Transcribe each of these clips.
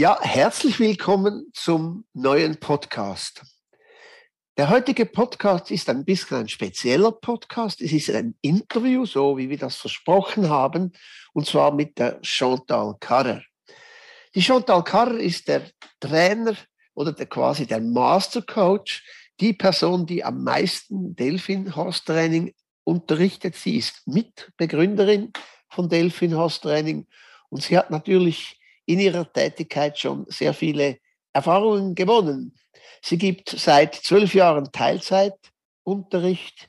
Ja, herzlich willkommen zum neuen Podcast. Der heutige Podcast ist ein bisschen ein spezieller Podcast. Es ist ein Interview, so wie wir das versprochen haben, und zwar mit der Chantal Carrer. Die Chantal Carrer ist der Trainer oder der, quasi der Mastercoach, die Person, die am meisten Delfin Horse Training unterrichtet. Sie ist Mitbegründerin von Delfin Horse Training und sie hat natürlich in ihrer Tätigkeit schon sehr viele Erfahrungen gewonnen. Sie gibt seit zwölf Jahren Teilzeitunterricht,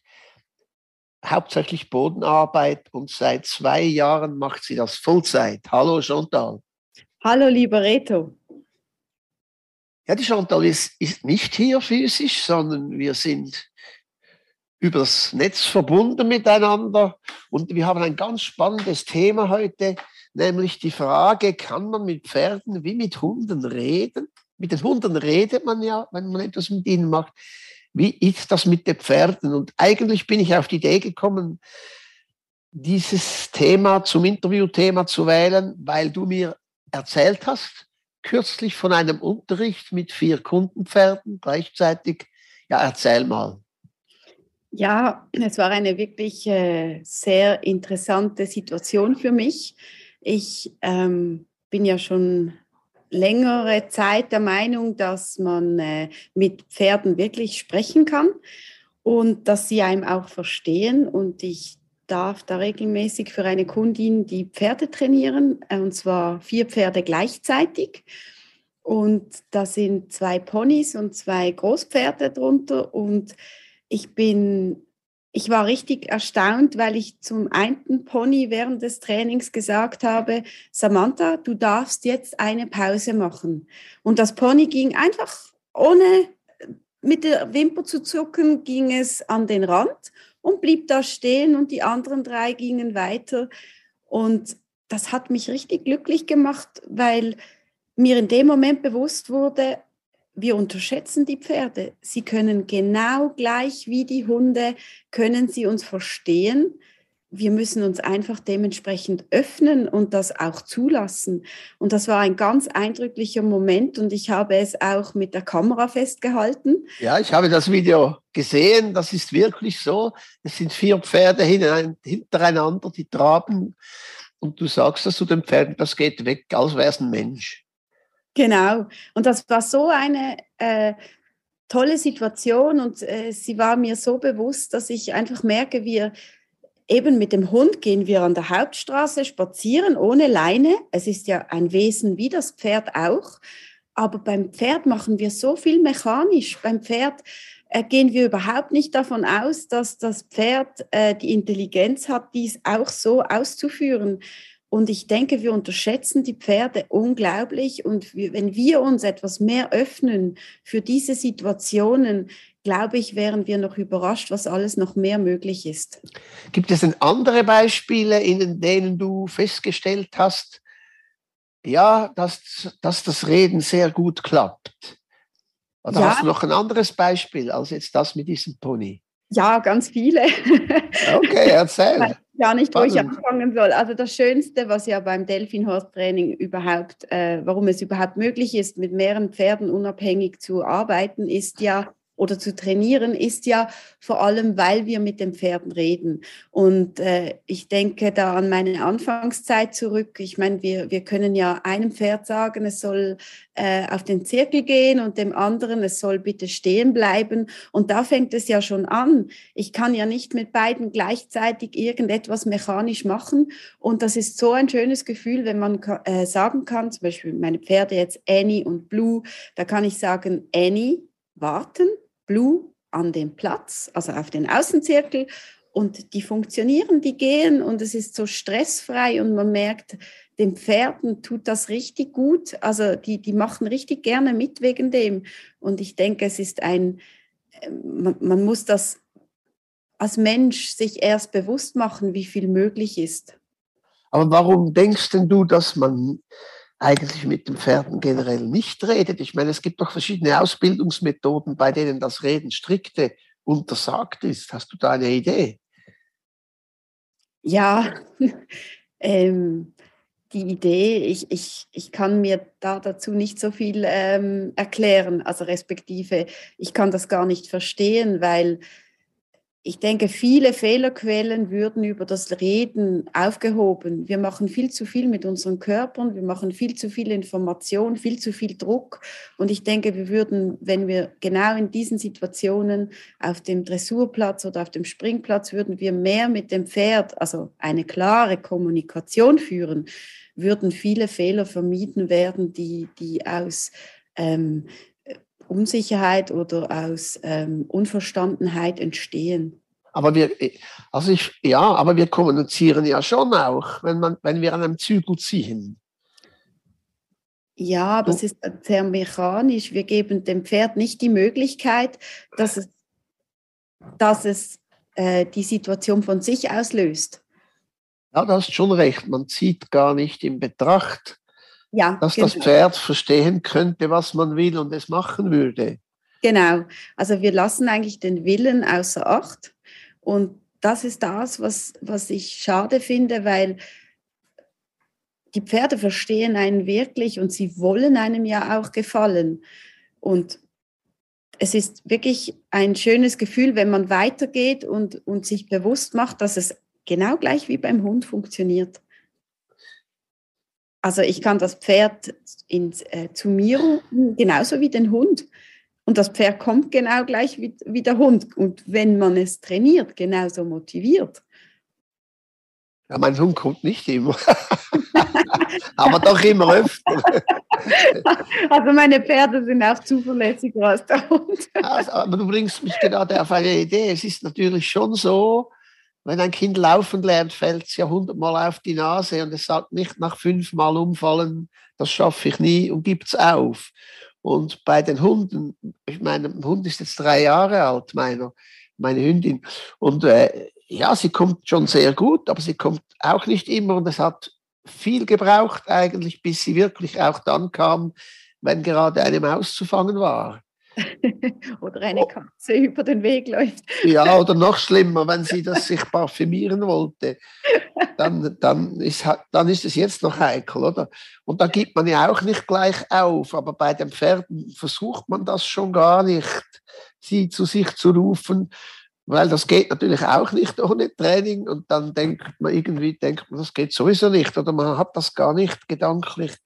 hauptsächlich Bodenarbeit und seit zwei Jahren macht sie das Vollzeit. Hallo Chantal. Hallo lieber Reto. Ja, die Chantal ist, ist nicht hier physisch, sondern wir sind übers Netz verbunden miteinander und wir haben ein ganz spannendes Thema heute, nämlich die Frage, kann man mit Pferden wie mit Hunden reden? Mit den Hunden redet man ja, wenn man etwas mit ihnen macht. Wie ist das mit den Pferden? Und eigentlich bin ich auf die Idee gekommen, dieses Thema zum Interviewthema zu wählen, weil du mir erzählt hast, kürzlich von einem Unterricht mit vier Kundenpferden gleichzeitig. Ja, erzähl mal. Ja, es war eine wirklich äh, sehr interessante Situation für mich. Ich ähm, bin ja schon längere Zeit der Meinung, dass man äh, mit Pferden wirklich sprechen kann und dass sie einem auch verstehen. Und ich darf da regelmäßig für eine Kundin die Pferde trainieren, äh, und zwar vier Pferde gleichzeitig. Und da sind zwei Ponys und zwei Großpferde drunter. Und ich bin ich war richtig erstaunt, weil ich zum einen Pony während des Trainings gesagt habe, Samantha, du darfst jetzt eine Pause machen. Und das Pony ging einfach ohne mit der Wimper zu zucken, ging es an den Rand und blieb da stehen und die anderen drei gingen weiter. Und das hat mich richtig glücklich gemacht, weil mir in dem Moment bewusst wurde, wir unterschätzen die Pferde. Sie können genau gleich wie die Hunde, können sie uns verstehen. Wir müssen uns einfach dementsprechend öffnen und das auch zulassen. Und das war ein ganz eindrücklicher Moment und ich habe es auch mit der Kamera festgehalten. Ja, ich habe das Video gesehen. Das ist wirklich so. Es sind vier Pferde hintereinander, die traben. Und du sagst das zu den Pferden, das geht weg, als wäre es ein Mensch. Genau. Und das war so eine äh, tolle Situation und äh, sie war mir so bewusst, dass ich einfach merke, wir eben mit dem Hund gehen wir an der Hauptstraße spazieren ohne Leine. Es ist ja ein Wesen wie das Pferd auch. Aber beim Pferd machen wir so viel mechanisch. Beim Pferd äh, gehen wir überhaupt nicht davon aus, dass das Pferd äh, die Intelligenz hat, dies auch so auszuführen. Und ich denke, wir unterschätzen die Pferde unglaublich. Und wir, wenn wir uns etwas mehr öffnen für diese Situationen, glaube ich, wären wir noch überrascht, was alles noch mehr möglich ist. Gibt es denn andere Beispiele, in denen du festgestellt hast, ja, dass, dass das Reden sehr gut klappt? Oder ja. hast du noch ein anderes Beispiel als jetzt das mit diesem Pony? Ja, ganz viele. Okay, erzähl gar nicht, wo ich anfangen soll. Also das Schönste, was ja beim Delfinhorst-Training überhaupt, äh, warum es überhaupt möglich ist, mit mehreren Pferden unabhängig zu arbeiten, ist ja, oder zu trainieren, ist ja vor allem, weil wir mit den Pferden reden. Und äh, ich denke da an meine Anfangszeit zurück. Ich meine, wir, wir können ja einem Pferd sagen, es soll äh, auf den Zirkel gehen und dem anderen, es soll bitte stehen bleiben. Und da fängt es ja schon an. Ich kann ja nicht mit beiden gleichzeitig irgendetwas mechanisch machen. Und das ist so ein schönes Gefühl, wenn man äh, sagen kann, zum Beispiel meine Pferde jetzt Annie und Blue, da kann ich sagen, Annie, warten, Blue an den Platz, also auf den Außenzirkel und die funktionieren, die gehen und es ist so stressfrei und man merkt, den Pferden tut das richtig gut. Also die, die machen richtig gerne mit wegen dem. Und ich denke, es ist ein, man, man muss das als Mensch sich erst bewusst machen, wie viel möglich ist. Aber warum denkst denn du, dass man eigentlich mit den Pferden generell nicht redet. Ich meine, es gibt doch verschiedene Ausbildungsmethoden, bei denen das Reden strikte untersagt ist. Hast du da eine Idee? Ja, ähm, die Idee, ich, ich, ich kann mir da dazu nicht so viel ähm, erklären, also respektive, ich kann das gar nicht verstehen, weil ich denke, viele Fehlerquellen würden über das Reden aufgehoben. Wir machen viel zu viel mit unseren Körpern, wir machen viel zu viel Information, viel zu viel Druck. Und ich denke, wir würden, wenn wir genau in diesen Situationen auf dem Dressurplatz oder auf dem Springplatz, würden wir mehr mit dem Pferd, also eine klare Kommunikation führen, würden viele Fehler vermieden werden, die, die aus ähm, Unsicherheit oder aus ähm, Unverstandenheit entstehen. Aber wir, also ich, ja, aber wir kommunizieren ja schon auch, wenn, man, wenn wir an einem Zügel ziehen. Ja, aber es ist sehr mechanisch. Wir geben dem Pferd nicht die Möglichkeit, dass es, dass es äh, die Situation von sich auslöst. Ja, du hast schon recht. Man zieht gar nicht in Betracht, ja, dass genau. das Pferd verstehen könnte, was man will und es machen würde. Genau. Also wir lassen eigentlich den Willen außer Acht. Und das ist das, was, was ich schade finde, weil die Pferde verstehen einen wirklich und sie wollen einem ja auch gefallen. Und es ist wirklich ein schönes Gefühl, wenn man weitergeht und, und sich bewusst macht, dass es genau gleich wie beim Hund funktioniert. Also ich kann das Pferd ins, äh, zu mir rufen, genauso wie den Hund. Und das Pferd kommt genau gleich wie, wie der Hund. Und wenn man es trainiert, genauso motiviert. Ja, mein Hund kommt nicht immer. Aber doch immer öfter. Also meine Pferde sind auch zuverlässiger als der Hund. Also, aber du bringst mich gerade auf eine Idee. Es ist natürlich schon so, wenn ein Kind laufen lernt, fällt es ja hundertmal auf die Nase und es sagt nicht nach fünfmal umfallen, das schaffe ich nie und gibt es auf. Und bei den Hunden, ich meine, ein Hund ist jetzt drei Jahre alt, meiner, meine Hündin. Und äh, ja, sie kommt schon sehr gut, aber sie kommt auch nicht immer und es hat viel gebraucht eigentlich, bis sie wirklich auch dann kam, wenn gerade eine Maus zu fangen war. oder eine Katze oh. über den Weg läuft. ja, oder noch schlimmer, wenn sie das sich parfümieren wollte, dann, dann, ist, dann ist es jetzt noch heikel, oder? Und da gibt man ja auch nicht gleich auf, aber bei den Pferden versucht man das schon gar nicht, sie zu sich zu rufen, weil das geht natürlich auch nicht ohne Training und dann denkt man irgendwie, denkt man, das geht sowieso nicht oder man hat das gar nicht gedanklich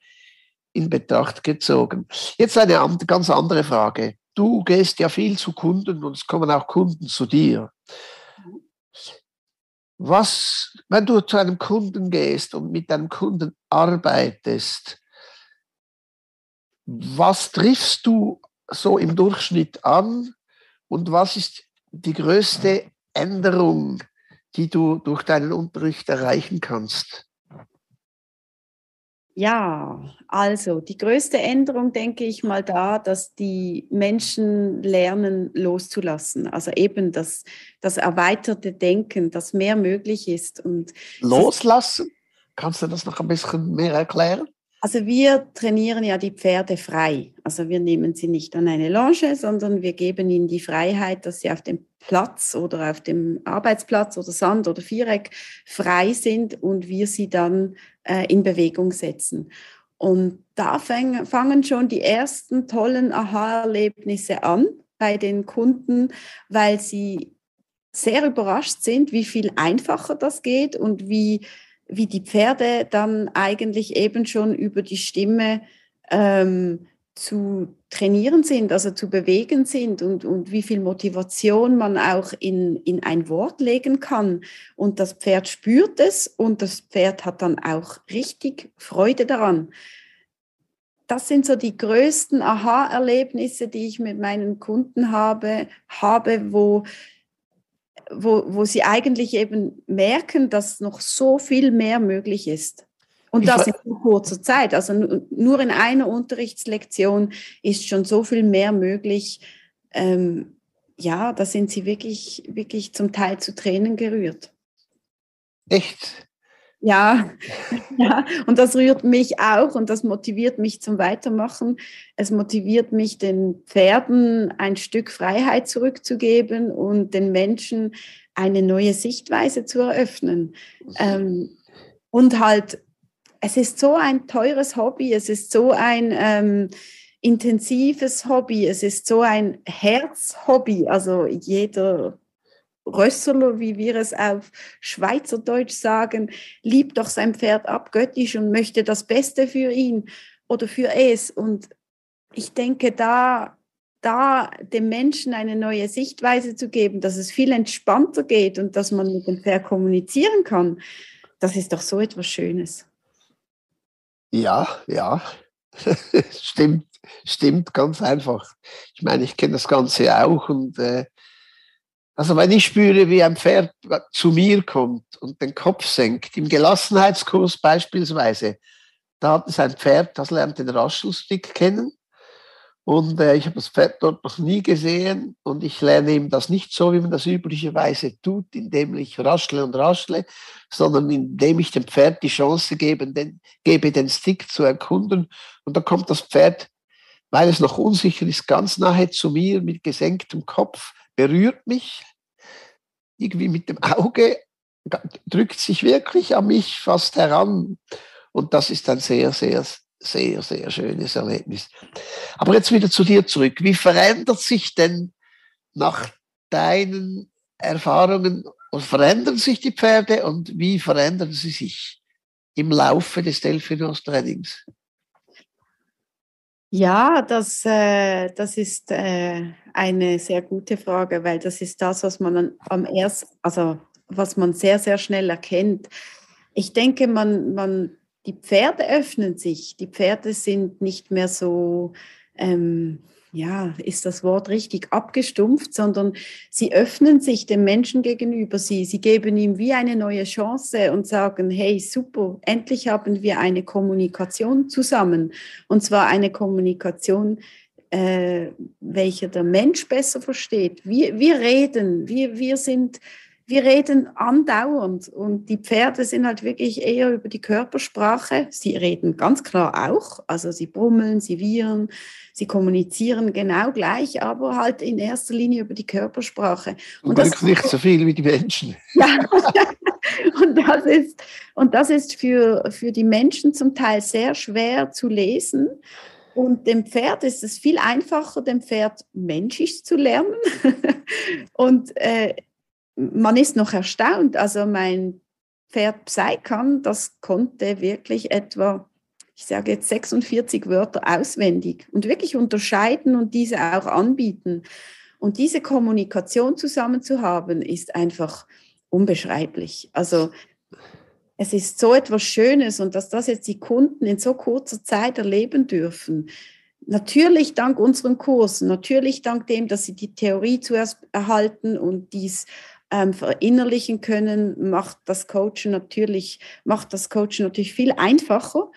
in Betracht gezogen. Jetzt eine ganz andere Frage. Du gehst ja viel zu Kunden und es kommen auch Kunden zu dir. Was, wenn du zu einem Kunden gehst und mit einem Kunden arbeitest, was triffst du so im Durchschnitt an und was ist die größte Änderung, die du durch deinen Unterricht erreichen kannst? Ja, also die größte Änderung, denke ich mal, da, dass die Menschen lernen loszulassen. Also eben das, das erweiterte Denken, dass mehr möglich ist. Und loslassen? Kannst du das noch ein bisschen mehr erklären? Also wir trainieren ja die Pferde frei. Also wir nehmen sie nicht an eine Longe, sondern wir geben ihnen die Freiheit, dass sie auf dem Platz oder auf dem Arbeitsplatz oder Sand oder Viereck frei sind und wir sie dann äh, in Bewegung setzen. Und da fang, fangen schon die ersten tollen Aha-Erlebnisse an bei den Kunden, weil sie sehr überrascht sind, wie viel einfacher das geht und wie wie die Pferde dann eigentlich eben schon über die Stimme ähm, zu trainieren sind, also zu bewegen sind und, und wie viel Motivation man auch in, in ein Wort legen kann. Und das Pferd spürt es und das Pferd hat dann auch richtig Freude daran. Das sind so die größten Aha-Erlebnisse, die ich mit meinen Kunden habe, habe, wo wo, wo sie eigentlich eben merken, dass noch so viel mehr möglich ist. Und das in kurzer Zeit. Also nur in einer Unterrichtslektion ist schon so viel mehr möglich. Ähm, ja, da sind sie wirklich, wirklich zum Teil zu Tränen gerührt. Echt? Ja, ja, und das rührt mich auch und das motiviert mich zum Weitermachen. Es motiviert mich, den Pferden ein Stück Freiheit zurückzugeben und den Menschen eine neue Sichtweise zu eröffnen. Ähm, und halt, es ist so ein teures Hobby, es ist so ein ähm, intensives Hobby, es ist so ein Herzhobby. Also jeder Rösserler, wie wir es auf Schweizerdeutsch sagen, liebt doch sein Pferd abgöttisch und möchte das Beste für ihn oder für es. Und ich denke, da, da dem Menschen eine neue Sichtweise zu geben, dass es viel entspannter geht und dass man mit dem Pferd kommunizieren kann, das ist doch so etwas Schönes. Ja, ja, stimmt, stimmt ganz einfach. Ich meine, ich kenne das Ganze auch und äh, also wenn ich spüre, wie ein Pferd zu mir kommt und den Kopf senkt, im Gelassenheitskurs beispielsweise, da hat es ein Pferd, das lernt den Raschelstick kennen. Und äh, ich habe das Pferd dort noch nie gesehen und ich lerne ihm das nicht so, wie man das üblicherweise tut, indem ich raschle und raschle, sondern indem ich dem Pferd die Chance gebe, den, gebe, den Stick zu erkunden. Und da kommt das Pferd, weil es noch unsicher ist, ganz nahe zu mir mit gesenktem Kopf, berührt mich, irgendwie mit dem Auge, drückt sich wirklich an mich fast heran. Und das ist ein sehr, sehr, sehr, sehr schönes Erlebnis. Aber jetzt wieder zu dir zurück. Wie verändert sich denn nach deinen Erfahrungen, verändern sich die Pferde und wie verändern sie sich im Laufe des Delphinos-Trainings? Ja, das, äh, das ist äh, eine sehr gute Frage, weil das ist das, was man am ersten, also was man sehr, sehr schnell erkennt. Ich denke, man, man, die Pferde öffnen sich. Die Pferde sind nicht mehr so, ähm, ja, ist das Wort richtig abgestumpft, sondern sie öffnen sich dem Menschen gegenüber. Sie, sie geben ihm wie eine neue Chance und sagen, hey, super, endlich haben wir eine Kommunikation zusammen. Und zwar eine Kommunikation, äh, welche der Mensch besser versteht. Wir, wir reden, wir, wir sind wir reden andauernd und die Pferde sind halt wirklich eher über die Körpersprache. Sie reden ganz klar auch, also sie brummeln, sie wiehern, sie kommunizieren genau gleich, aber halt in erster Linie über die Körpersprache. Und, und das nicht so viel wie die Menschen. Ja, und das ist, und das ist für, für die Menschen zum Teil sehr schwer zu lesen. Und dem Pferd ist es viel einfacher, dem Pferd menschlich zu lernen. und äh, man ist noch erstaunt. Also mein Pferd Psykan, das konnte wirklich etwa, ich sage jetzt 46 Wörter auswendig und wirklich unterscheiden und diese auch anbieten. Und diese Kommunikation zusammen zu haben, ist einfach unbeschreiblich. Also es ist so etwas Schönes und dass das jetzt die Kunden in so kurzer Zeit erleben dürfen. Natürlich dank unseren Kursen, natürlich dank dem, dass sie die Theorie zuerst erhalten und dies ähm, verinnerlichen können, macht das Coachen natürlich, macht das Coachen natürlich viel einfacher.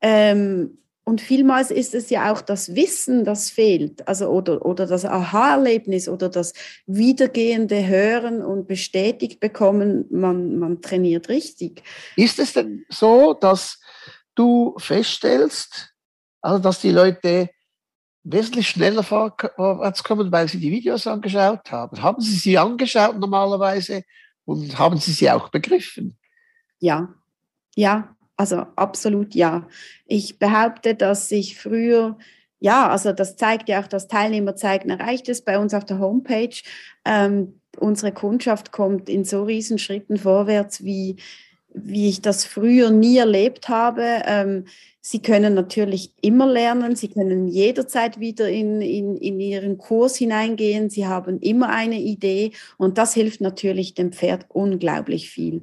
Ähm, und vielmals ist es ja auch das Wissen, das fehlt, also oder, oder das Aha-Erlebnis oder das wiedergehende Hören und bestätigt bekommen, man, man trainiert richtig. Ist es denn so, dass du feststellst, also dass die Leute wesentlich schneller vorwärts kommen, weil sie die Videos angeschaut haben. Haben Sie sie angeschaut normalerweise und haben Sie sie auch begriffen? Ja, ja, also absolut ja. Ich behaupte, dass ich früher, ja, also das zeigt ja auch das Teilnehmerzeigen erreicht es bei uns auf der Homepage. Ähm, unsere Kundschaft kommt in so riesen Schritten vorwärts, wie, wie ich das früher nie erlebt habe. Ähm, Sie können natürlich immer lernen, Sie können jederzeit wieder in, in, in Ihren Kurs hineingehen, Sie haben immer eine Idee und das hilft natürlich dem Pferd unglaublich viel.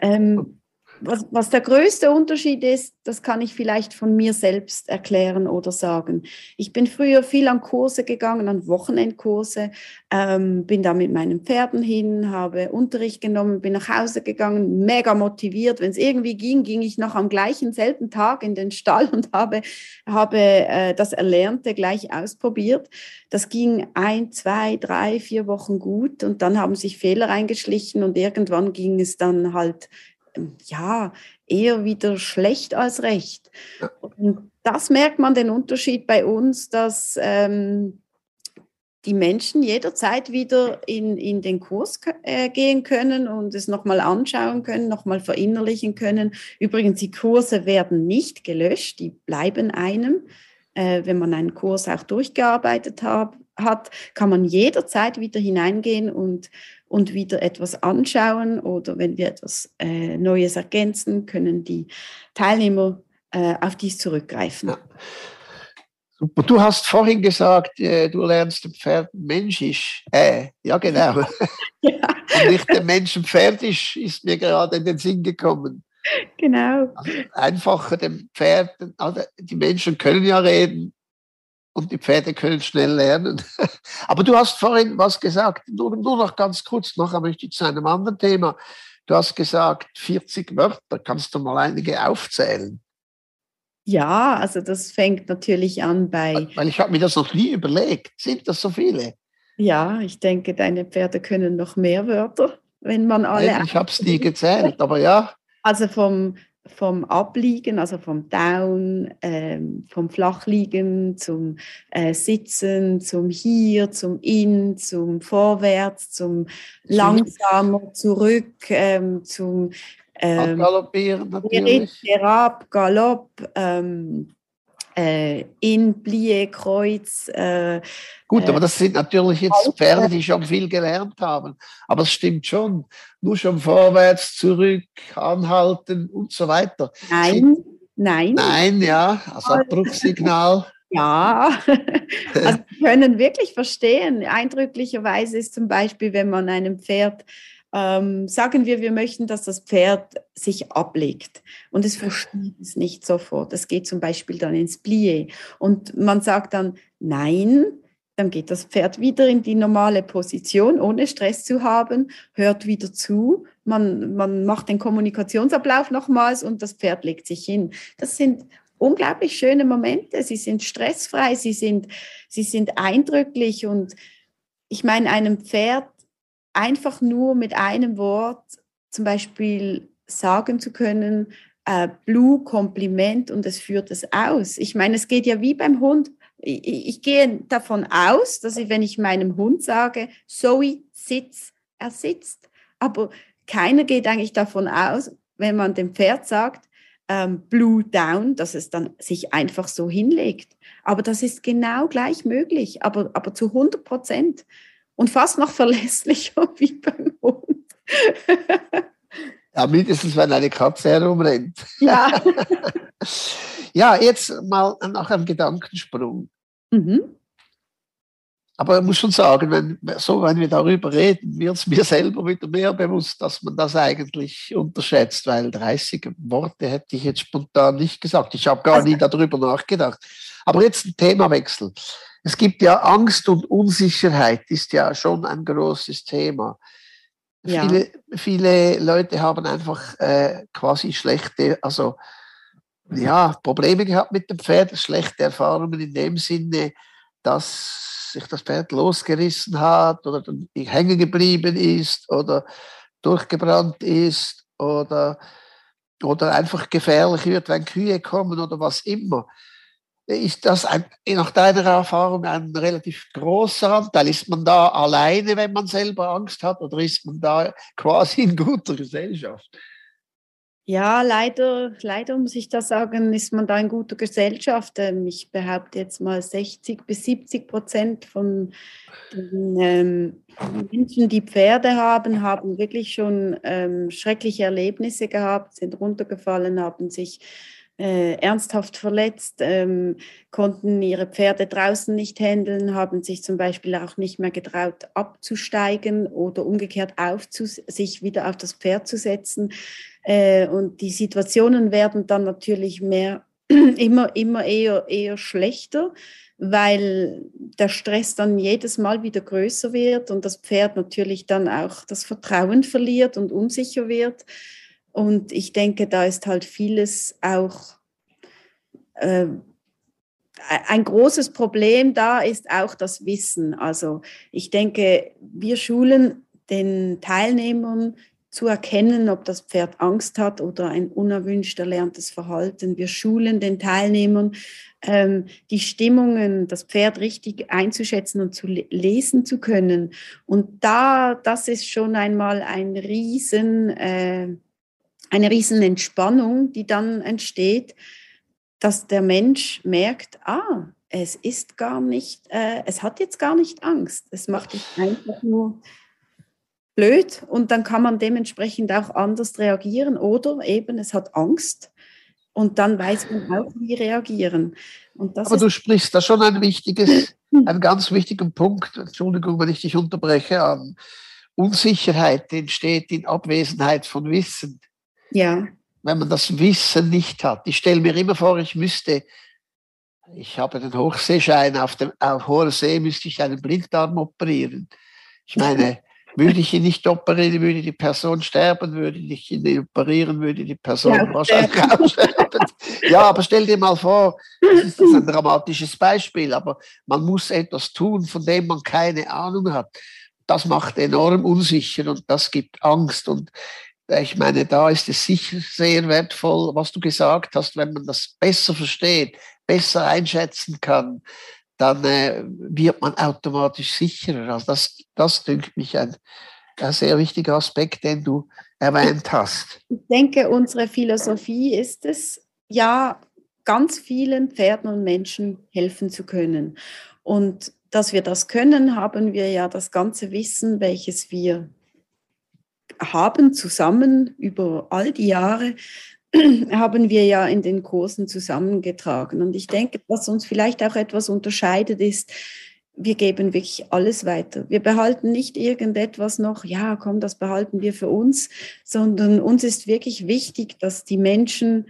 Ähm, was, was, der größte Unterschied ist, das kann ich vielleicht von mir selbst erklären oder sagen. Ich bin früher viel an Kurse gegangen, an Wochenendkurse, ähm, bin da mit meinen Pferden hin, habe Unterricht genommen, bin nach Hause gegangen, mega motiviert. Wenn es irgendwie ging, ging ich noch am gleichen selben Tag in den Stall und habe, habe äh, das Erlernte gleich ausprobiert. Das ging ein, zwei, drei, vier Wochen gut und dann haben sich Fehler eingeschlichen und irgendwann ging es dann halt ja eher wieder schlecht als recht. Und das merkt man den Unterschied bei uns, dass ähm, die Menschen jederzeit wieder in, in den Kurs äh, gehen können und es nochmal anschauen können, nochmal verinnerlichen können. Übrigens, die Kurse werden nicht gelöscht, die bleiben einem. Äh, wenn man einen Kurs auch durchgearbeitet hab, hat, kann man jederzeit wieder hineingehen und, und wieder etwas anschauen oder wenn wir etwas äh, Neues ergänzen, können die Teilnehmer äh, auf dies zurückgreifen. Ja. Super. Du hast vorhin gesagt, äh, du lernst dem Pferd menschlich. Äh, ja, genau. ja. Und nicht der Mensch Pferd ist, ist mir gerade in den Sinn gekommen. Genau. Also einfacher dem Pferd, also die Menschen können ja reden und die Pferde können schnell lernen. Aber du hast vorhin was gesagt, nur, nur noch ganz kurz, nachher möchte ich zu einem anderen Thema. Du hast gesagt, 40 Wörter, kannst du mal einige aufzählen? Ja, also das fängt natürlich an bei. Weil ich habe mir das noch nie überlegt. Sind das so viele? Ja, ich denke, deine Pferde können noch mehr Wörter, wenn man alle. Nein, ich habe es nie gezählt, aber ja. Also vom, vom Abliegen, also vom Down, ähm, vom Flachliegen zum äh, Sitzen, zum Hier, zum In, zum Vorwärts, zum langsamer zurück, ähm, zum ähm, Galoppieren natürlich. Herab, Galopp, ähm, äh, in Plie, Kreuz. Äh, Gut, aber das sind natürlich jetzt Pferde, die schon viel gelernt haben. Aber es stimmt schon. Nur schon vorwärts, zurück, anhalten und so weiter. Nein, sind, nein. Nein, ja, als Abbruchssignal. Ja, also können wirklich verstehen. Eindrücklicherweise ist zum Beispiel, wenn man einem Pferd ähm, sagen wir, wir möchten, dass das Pferd sich ablegt. Und es versteht es nicht sofort. Es geht zum Beispiel dann ins Plié und man sagt dann nein, dann geht das Pferd wieder in die normale Position, ohne Stress zu haben, hört wieder zu, man, man macht den Kommunikationsablauf nochmals und das Pferd legt sich hin. Das sind unglaublich schöne Momente, sie sind stressfrei, sie sind, sie sind eindrücklich. Und ich meine, einem Pferd einfach nur mit einem Wort zum Beispiel sagen zu können, äh, Blue Kompliment und es führt es aus. Ich meine, es geht ja wie beim Hund. Ich, ich gehe davon aus, dass ich, wenn ich meinem Hund sage, Zoe sitzt, er sitzt. Aber keiner geht eigentlich davon aus, wenn man dem Pferd sagt, ähm, Blue Down, dass es dann sich einfach so hinlegt. Aber das ist genau gleich möglich, aber, aber zu 100 Prozent und fast noch verlässlicher wie beim Hund. ja, mindestens, wenn eine Katze herumrennt. Ja. ja, jetzt mal nach einem Gedankensprung. Mhm. Aber ich muss schon sagen, wenn, so, wenn wir darüber reden, wird es mir selber wieder mehr bewusst, dass man das eigentlich unterschätzt, weil 30 Worte hätte ich jetzt spontan nicht gesagt. Ich habe gar also, nie darüber nachgedacht. Aber jetzt ein Themawechsel. Es gibt ja Angst und Unsicherheit, ist ja schon ein großes Thema. Ja. Viele, viele Leute haben einfach äh, quasi schlechte, also ja, Probleme gehabt mit dem Pferd, schlechte Erfahrungen in dem Sinne, dass sich das Pferd losgerissen hat oder hängen geblieben ist oder durchgebrannt ist oder, oder einfach gefährlich wird, wenn Kühe kommen oder was immer. Ist das ein, nach deiner Erfahrung ein relativ großer Anteil? Ist man da alleine, wenn man selber Angst hat, oder ist man da quasi in guter Gesellschaft? Ja, leider, leider muss ich das sagen, ist man da in guter Gesellschaft. Ähm, ich behaupte jetzt mal 60 bis 70 Prozent von den ähm, Menschen, die Pferde haben, haben wirklich schon ähm, schreckliche Erlebnisse gehabt, sind runtergefallen, haben sich äh, ernsthaft verletzt, ähm, konnten ihre Pferde draußen nicht handeln, haben sich zum Beispiel auch nicht mehr getraut abzusteigen oder umgekehrt sich wieder auf das Pferd zu setzen. Äh, und die Situationen werden dann natürlich mehr, immer, immer eher, eher schlechter, weil der Stress dann jedes Mal wieder größer wird und das Pferd natürlich dann auch das Vertrauen verliert und unsicher wird. Und ich denke, da ist halt vieles auch äh, ein großes Problem da ist auch das Wissen. Also ich denke, wir schulen den Teilnehmern zu erkennen, ob das Pferd Angst hat oder ein unerwünscht erlerntes Verhalten. Wir schulen den Teilnehmern ähm, die Stimmungen, das Pferd richtig einzuschätzen und zu lesen zu können. Und da, das ist schon einmal ein riesen, äh, eine riesen Entspannung, die dann entsteht, dass der Mensch merkt, ah, es ist gar nicht, äh, es hat jetzt gar nicht Angst. Es macht jetzt einfach nur blöd und dann kann man dementsprechend auch anders reagieren oder eben es hat Angst und dann weiß man auch, wie reagieren. Aber du sprichst da schon ein wichtiges, einen ganz wichtigen Punkt, Entschuldigung, wenn ich dich unterbreche, an. Unsicherheit entsteht in Abwesenheit von Wissen. Ja. Wenn man das Wissen nicht hat. Ich stelle mir immer vor, ich müsste, ich habe den Hochseeschein, auf dem auf hoher See müsste ich einen Blinddarm operieren. Ich meine, würde ich ihn nicht operieren, würde die Person sterben, würde ich ihn operieren, würde die Person ja, wahrscheinlich auch sterben. Ja, aber stell dir mal vor, das ist ein dramatisches Beispiel, aber man muss etwas tun, von dem man keine Ahnung hat. Das macht enorm unsicher und das gibt Angst. Und ich meine, da ist es sicher sehr wertvoll, was du gesagt hast, wenn man das besser versteht, besser einschätzen kann, dann äh, wird man automatisch sicherer. Also das, das dünkt mich ein, ein sehr wichtiger Aspekt, den du erwähnt hast. Ich denke, unsere Philosophie ist es, ja, ganz vielen Pferden und Menschen helfen zu können. Und dass wir das können, haben wir ja das ganze Wissen, welches wir haben, zusammen über all die Jahre haben wir ja in den Kursen zusammengetragen. Und ich denke, was uns vielleicht auch etwas unterscheidet, ist, wir geben wirklich alles weiter. Wir behalten nicht irgendetwas noch, ja, komm, das behalten wir für uns, sondern uns ist wirklich wichtig, dass die Menschen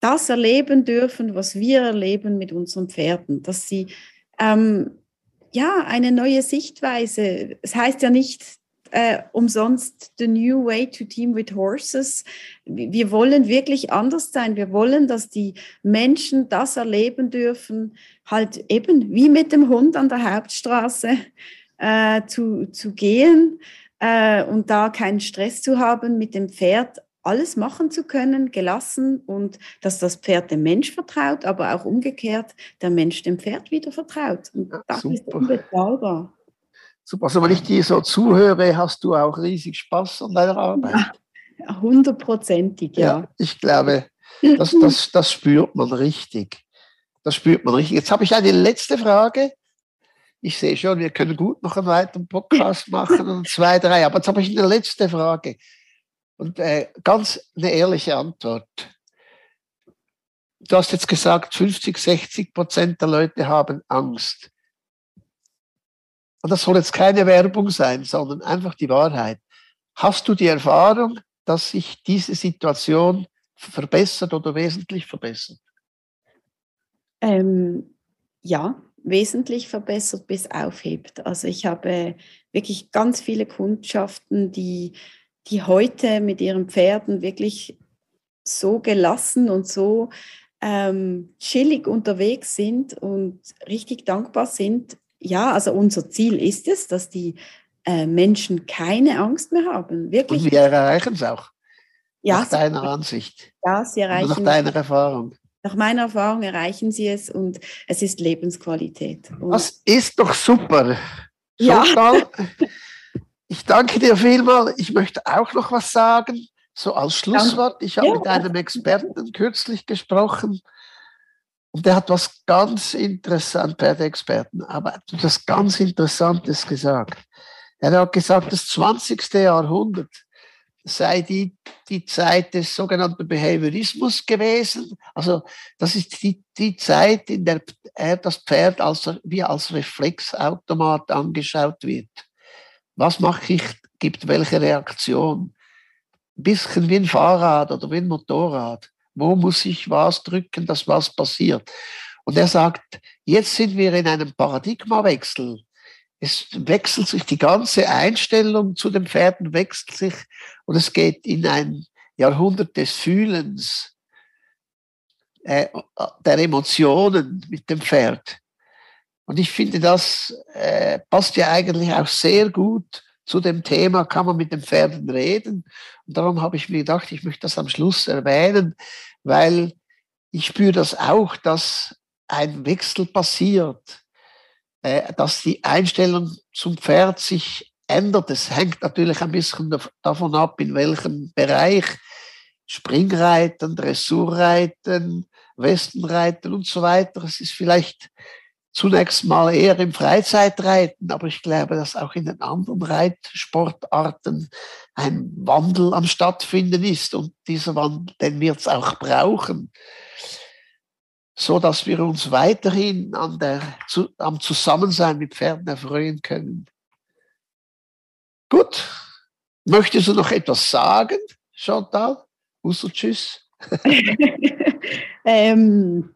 das erleben dürfen, was wir erleben mit unseren Pferden, dass sie ähm, ja eine neue Sichtweise. Es heißt ja nicht, äh, umsonst The New Way to Team with Horses. Wir wollen wirklich anders sein. Wir wollen, dass die Menschen das erleben dürfen, halt eben wie mit dem Hund an der Hauptstraße äh, zu, zu gehen äh, und da keinen Stress zu haben, mit dem Pferd alles machen zu können, gelassen und dass das Pferd dem Mensch vertraut, aber auch umgekehrt der Mensch dem Pferd wieder vertraut. Und das Super. ist unbezahlbar. Super. Also wenn ich dir so zuhöre, hast du auch riesig Spaß an deiner Arbeit. Hundertprozentig, ja. ja. Ich glaube, das, das, das spürt man richtig. Das spürt man richtig. Jetzt habe ich eine letzte Frage. Ich sehe schon, wir können gut noch einen weiteren Podcast machen und zwei, drei. Aber jetzt habe ich eine letzte Frage. Und äh, ganz eine ehrliche Antwort. Du hast jetzt gesagt, 50, 60 Prozent der Leute haben Angst und das soll jetzt keine Werbung sein, sondern einfach die Wahrheit. Hast du die Erfahrung, dass sich diese Situation verbessert oder wesentlich verbessert? Ähm, ja, wesentlich verbessert bis aufhebt. Also ich habe wirklich ganz viele Kundschaften, die, die heute mit ihren Pferden wirklich so gelassen und so ähm, chillig unterwegs sind und richtig dankbar sind, ja, also unser Ziel ist es, dass die äh, Menschen keine Angst mehr haben. Wirklich. Und wir erreichen es auch. Ja, nach deiner Ansicht. Ja, sie erreichen. Nach deiner Erfahrung. Nach meiner Erfahrung erreichen sie es und es ist Lebensqualität. Und das ist doch super. Ja. ich danke dir vielmal. Ich möchte auch noch was sagen, so als Schlusswort. Ich habe ja. mit einem Experten kürzlich gesprochen und der hat was ganz interessant, Pferdeexperten, aber etwas ganz Interessantes gesagt. Er hat gesagt, das 20. Jahrhundert sei die, die Zeit des sogenannten Behaviorismus gewesen. Also das ist die, die Zeit, in der er das Pferd als, wie als Reflexautomat angeschaut wird. Was mache ich, gibt welche Reaktion. Ein bisschen wie ein Fahrrad oder wie ein Motorrad. Wo muss ich was drücken, dass was passiert? Und er sagt, jetzt sind wir in einem Paradigmawechsel. Es wechselt sich die ganze Einstellung zu den Pferden, wechselt sich und es geht in ein Jahrhundert des Fühlens, äh, der Emotionen mit dem Pferd. Und ich finde, das äh, passt ja eigentlich auch sehr gut zu dem Thema kann man mit den Pferden reden. Und darum habe ich mir gedacht, ich möchte das am Schluss erwähnen, weil ich spüre das auch, dass ein Wechsel passiert, äh, dass die Einstellung zum Pferd sich ändert. Es hängt natürlich ein bisschen davon ab, in welchem Bereich Springreiten, Dressurreiten, Westenreiten und so weiter. Es ist vielleicht zunächst mal eher im Freizeitreiten, aber ich glaube, dass auch in den anderen Reitsportarten ein Wandel am stattfinden ist und dieser Wandel, den wird es auch brauchen, so dass wir uns weiterhin an der, zu, am Zusammensein mit Pferden erfreuen können. Gut, möchtest du noch etwas sagen, Chantal? Außer Tschüss. ähm,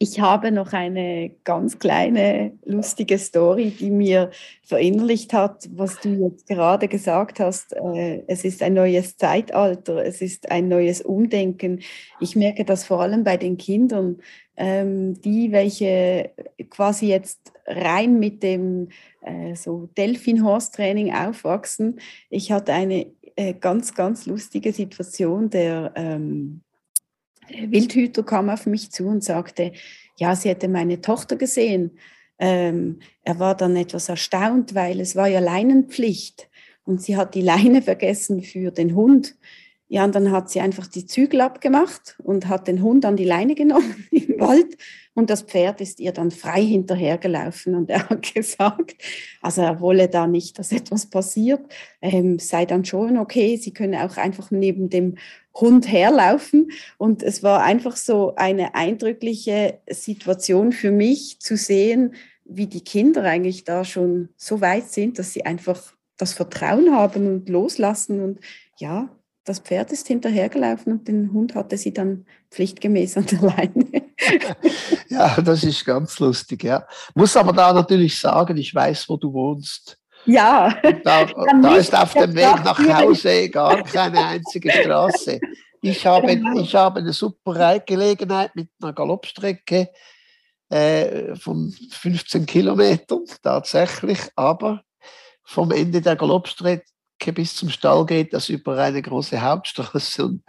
ich habe noch eine ganz kleine lustige Story, die mir verinnerlicht hat, was du jetzt gerade gesagt hast. Äh, es ist ein neues Zeitalter, es ist ein neues Umdenken. Ich merke das vor allem bei den Kindern, ähm, die, welche quasi jetzt rein mit dem äh, so Delfin-Horse-Training aufwachsen. Ich hatte eine äh, ganz, ganz lustige Situation, der ähm, Wildhüter kam auf mich zu und sagte, ja, sie hätte meine Tochter gesehen. Ähm, er war dann etwas erstaunt, weil es war ja Leinenpflicht und sie hat die Leine vergessen für den Hund. Ja, und dann hat sie einfach die Zügel abgemacht und hat den Hund an die Leine genommen im Wald. Und das Pferd ist ihr dann frei hinterhergelaufen und er hat gesagt, also er wolle da nicht, dass etwas passiert, ähm, sei dann schon okay, sie könne auch einfach neben dem Hund herlaufen. Und es war einfach so eine eindrückliche Situation für mich zu sehen, wie die Kinder eigentlich da schon so weit sind, dass sie einfach das Vertrauen haben und loslassen. Und ja, das Pferd ist hinterhergelaufen und den Hund hatte sie dann pflichtgemäß an der Leine. ja, das ist ganz lustig, ja. Muss aber da natürlich sagen, ich weiß, wo du wohnst. Ja. da, da ist auf dem Weg nach Hause gar keine einzige Straße. Ich habe, genau. ich habe eine super Reitgelegenheit mit einer Galoppstrecke äh, von 15 Kilometern tatsächlich, aber vom Ende der Galoppstrecke bis zum Stall geht das über eine große Hauptstraße. Und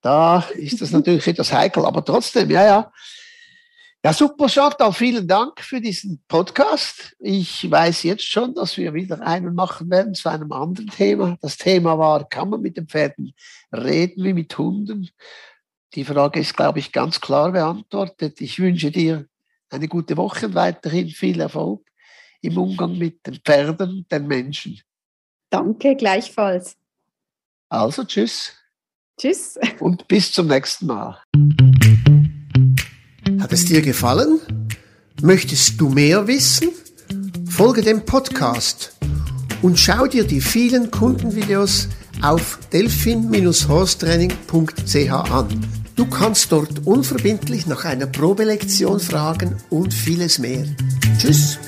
da ist das natürlich etwas heikel, aber trotzdem, ja, ja. Ja, super, Chantal, vielen Dank für diesen Podcast. Ich weiß jetzt schon, dass wir wieder einen machen werden zu einem anderen Thema. Das Thema war, kann man mit den Pferden reden wie mit Hunden? Die Frage ist, glaube ich, ganz klar beantwortet. Ich wünsche dir eine gute Woche und weiterhin viel Erfolg im Umgang mit den Pferden, den Menschen. Danke, gleichfalls. Also, tschüss. Tschüss. Und bis zum nächsten Mal. Hat es dir gefallen? Möchtest du mehr wissen? Folge dem Podcast und schau dir die vielen Kundenvideos auf delphin-horstraining.ch an. Du kannst dort unverbindlich nach einer Probelektion fragen und vieles mehr. Tschüss.